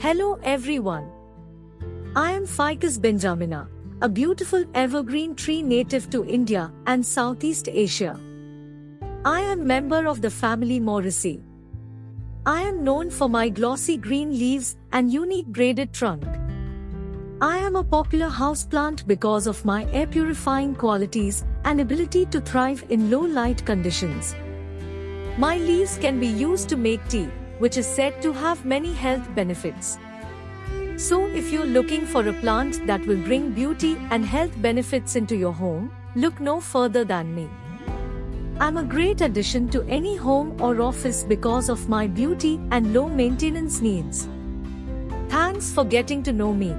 Hello everyone. I am Ficus benjamina, a beautiful evergreen tree native to India and Southeast Asia. I am member of the family Moraceae. I am known for my glossy green leaves and unique braided trunk. I am a popular houseplant because of my air purifying qualities and ability to thrive in low light conditions. My leaves can be used to make tea, which is said to have many health benefits. So, if you're looking for a plant that will bring beauty and health benefits into your home, look no further than me. I'm a great addition to any home or office because of my beauty and low maintenance needs. Thanks for getting to know me.